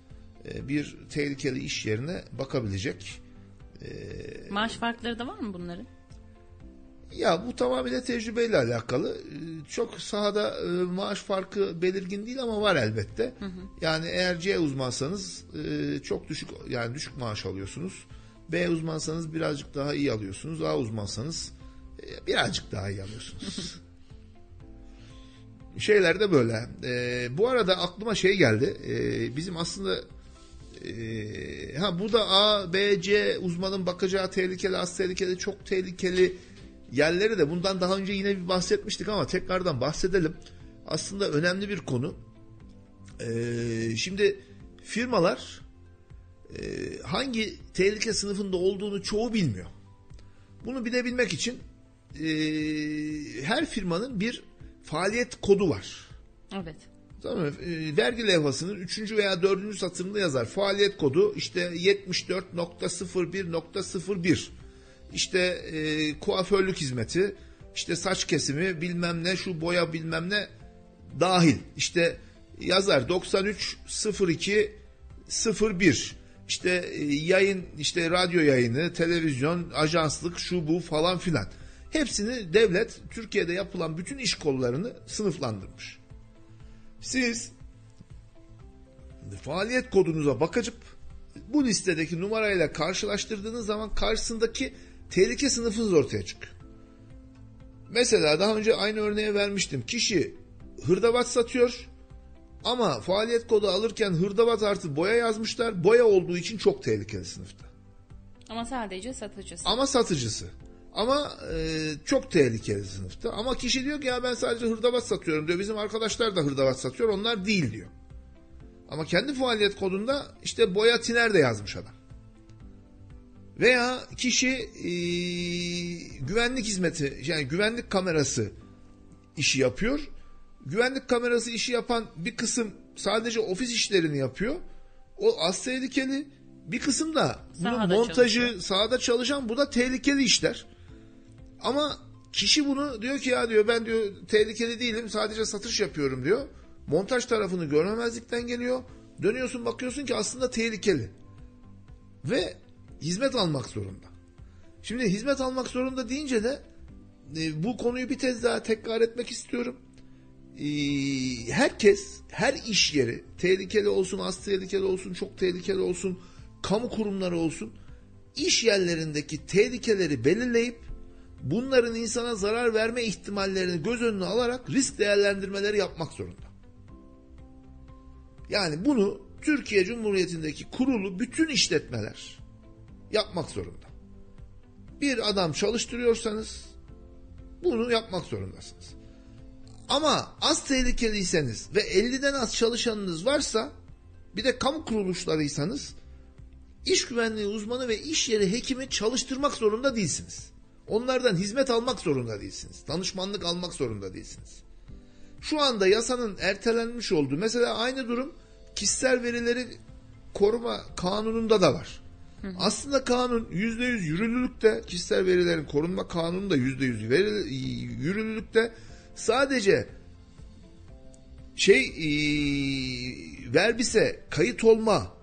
bir tehlikeli iş yerine bakabilecek. E, Maaş farkları da var mı bunların? Ya bu tamamıyla tecrübeyle alakalı. Çok sahada maaş farkı belirgin değil ama var elbette. Hı hı. Yani eğer C uzmansanız çok düşük yani düşük maaş alıyorsunuz. B uzmansanız birazcık daha iyi alıyorsunuz. A uzmansanız birazcık daha iyi alıyorsunuz. Şeyler de böyle. bu arada aklıma şey geldi. bizim aslında ee, ha bu da A, B, C uzmanın bakacağı tehlikeli, az tehlikeli, çok tehlikeli yerleri de bundan daha önce yine bir bahsetmiştik ama tekrardan bahsedelim. Aslında önemli bir konu. Ee, şimdi firmalar e, hangi tehlike sınıfında olduğunu çoğu bilmiyor. Bunu bilebilmek için e, her firmanın bir faaliyet kodu var. Evet. Tamam? E, vergi levhasının 3. veya 4. satırında yazar. Faaliyet kodu işte 74.01.01 işte e, kuaförlük hizmeti işte saç kesimi bilmem ne şu boya bilmem ne dahil. İşte yazar 9302 01 işte e, yayın işte radyo yayını televizyon ajanslık şu bu falan filan. Hepsini devlet Türkiye'de yapılan bütün iş kollarını sınıflandırmış. Siz faaliyet kodunuza bakıp bu listedeki numarayla karşılaştırdığınız zaman karşısındaki tehlike sınıfınız ortaya çıkıyor. Mesela daha önce aynı örneğe vermiştim. Kişi hırdavat satıyor ama faaliyet kodu alırken hırdavat artı boya yazmışlar. Boya olduğu için çok tehlikeli sınıfta. Ama sadece satıcısı. Ama satıcısı. Ama e, çok tehlikeli sınıfta. Ama kişi diyor ki ya ben sadece hırdavat satıyorum diyor. Bizim arkadaşlar da hırdavat satıyor. Onlar değil diyor. Ama kendi faaliyet kodunda işte boya tiner de yazmış adam. Veya kişi e, güvenlik hizmeti yani güvenlik kamerası işi yapıyor. Güvenlik kamerası işi yapan bir kısım sadece ofis işlerini yapıyor. O az tehlikeli. Bir kısım da bunun montajı çalışıyor. sahada çalışan bu da tehlikeli işler. Ama kişi bunu diyor ki ya diyor ben diyor tehlikeli değilim sadece satış yapıyorum diyor. Montaj tarafını görmemezlikten geliyor. Dönüyorsun bakıyorsun ki aslında tehlikeli. Ve hizmet almak zorunda. Şimdi hizmet almak zorunda deyince de e, bu konuyu bir kez daha tekrar etmek istiyorum. E, herkes, her iş yeri tehlikeli olsun, az tehlikeli olsun, çok tehlikeli olsun, kamu kurumları olsun, iş yerlerindeki tehlikeleri belirleyip bunların insana zarar verme ihtimallerini göz önüne alarak risk değerlendirmeleri yapmak zorunda. Yani bunu Türkiye Cumhuriyeti'ndeki kurulu bütün işletmeler yapmak zorunda. Bir adam çalıştırıyorsanız bunu yapmak zorundasınız. Ama az tehlikeliyseniz ve 50'den az çalışanınız varsa bir de kamu kuruluşlarıysanız iş güvenliği uzmanı ve iş yeri hekimi çalıştırmak zorunda değilsiniz. Onlardan hizmet almak zorunda değilsiniz. Danışmanlık almak zorunda değilsiniz. Şu anda yasanın ertelenmiş olduğu mesela aynı durum kişisel verileri koruma kanununda da var. Hı hı. Aslında kanun yüzde yüz yürürlülükte kişisel verilerin korunma kanunu da yüzde yüz yürürlülükte sadece şey e, verbise kayıt olma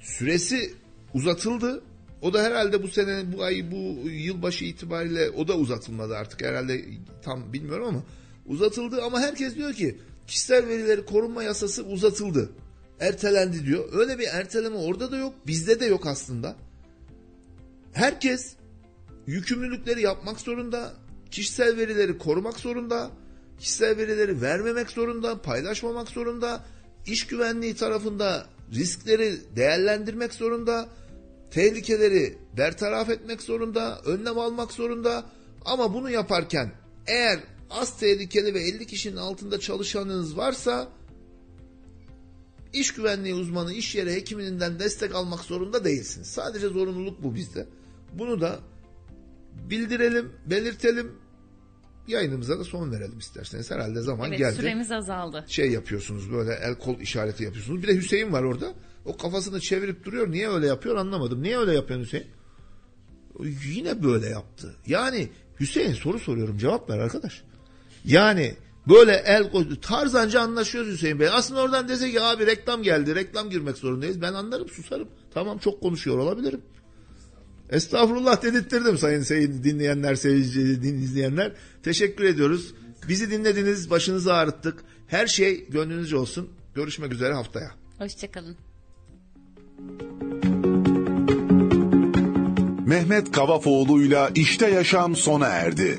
süresi uzatıldı o da herhalde bu sene bu ay bu yılbaşı itibariyle o da uzatılmadı artık herhalde tam bilmiyorum ama uzatıldı ama herkes diyor ki kişisel verileri korunma yasası uzatıldı. Ertelendi diyor. Öyle bir erteleme orada da yok. Bizde de yok aslında. Herkes yükümlülükleri yapmak zorunda. Kişisel verileri korumak zorunda. Kişisel verileri vermemek zorunda. Paylaşmamak zorunda. İş güvenliği tarafında riskleri değerlendirmek zorunda tehlikeleri bertaraf etmek zorunda, önlem almak zorunda. Ama bunu yaparken eğer az tehlikeli ve 50 kişinin altında çalışanınız varsa iş güvenliği uzmanı, iş yeri hekiminden destek almak zorunda değilsiniz. Sadece zorunluluk bu bizde. Bunu da bildirelim, belirtelim. Yayınımıza da son verelim isterseniz. Herhalde zaman Evet geldi süremiz azaldı. şey yapıyorsunuz böyle el kol işareti yapıyorsunuz. Bir de Hüseyin var orada. O kafasını çevirip duruyor. Niye öyle yapıyor anlamadım. Niye öyle yapıyorsun Hüseyin? O Yine böyle yaptı. Yani Hüseyin soru soruyorum cevap ver arkadaş. Yani böyle el kol tarzanca anlaşıyoruz Hüseyin Bey. Aslında oradan dese ki abi reklam geldi reklam girmek zorundayız. Ben anlarım susarım. Tamam çok konuşuyor olabilirim. Estağfurullah dedirttirdim sayın seyir, dinleyenler, seyirci, din izleyenler. Teşekkür ediyoruz. Bizi dinlediniz, başınızı ağrıttık. Her şey gönlünüzce olsun. Görüşmek üzere haftaya. Hoşçakalın. Mehmet Kavafoğlu'yla İşte Yaşam sona erdi.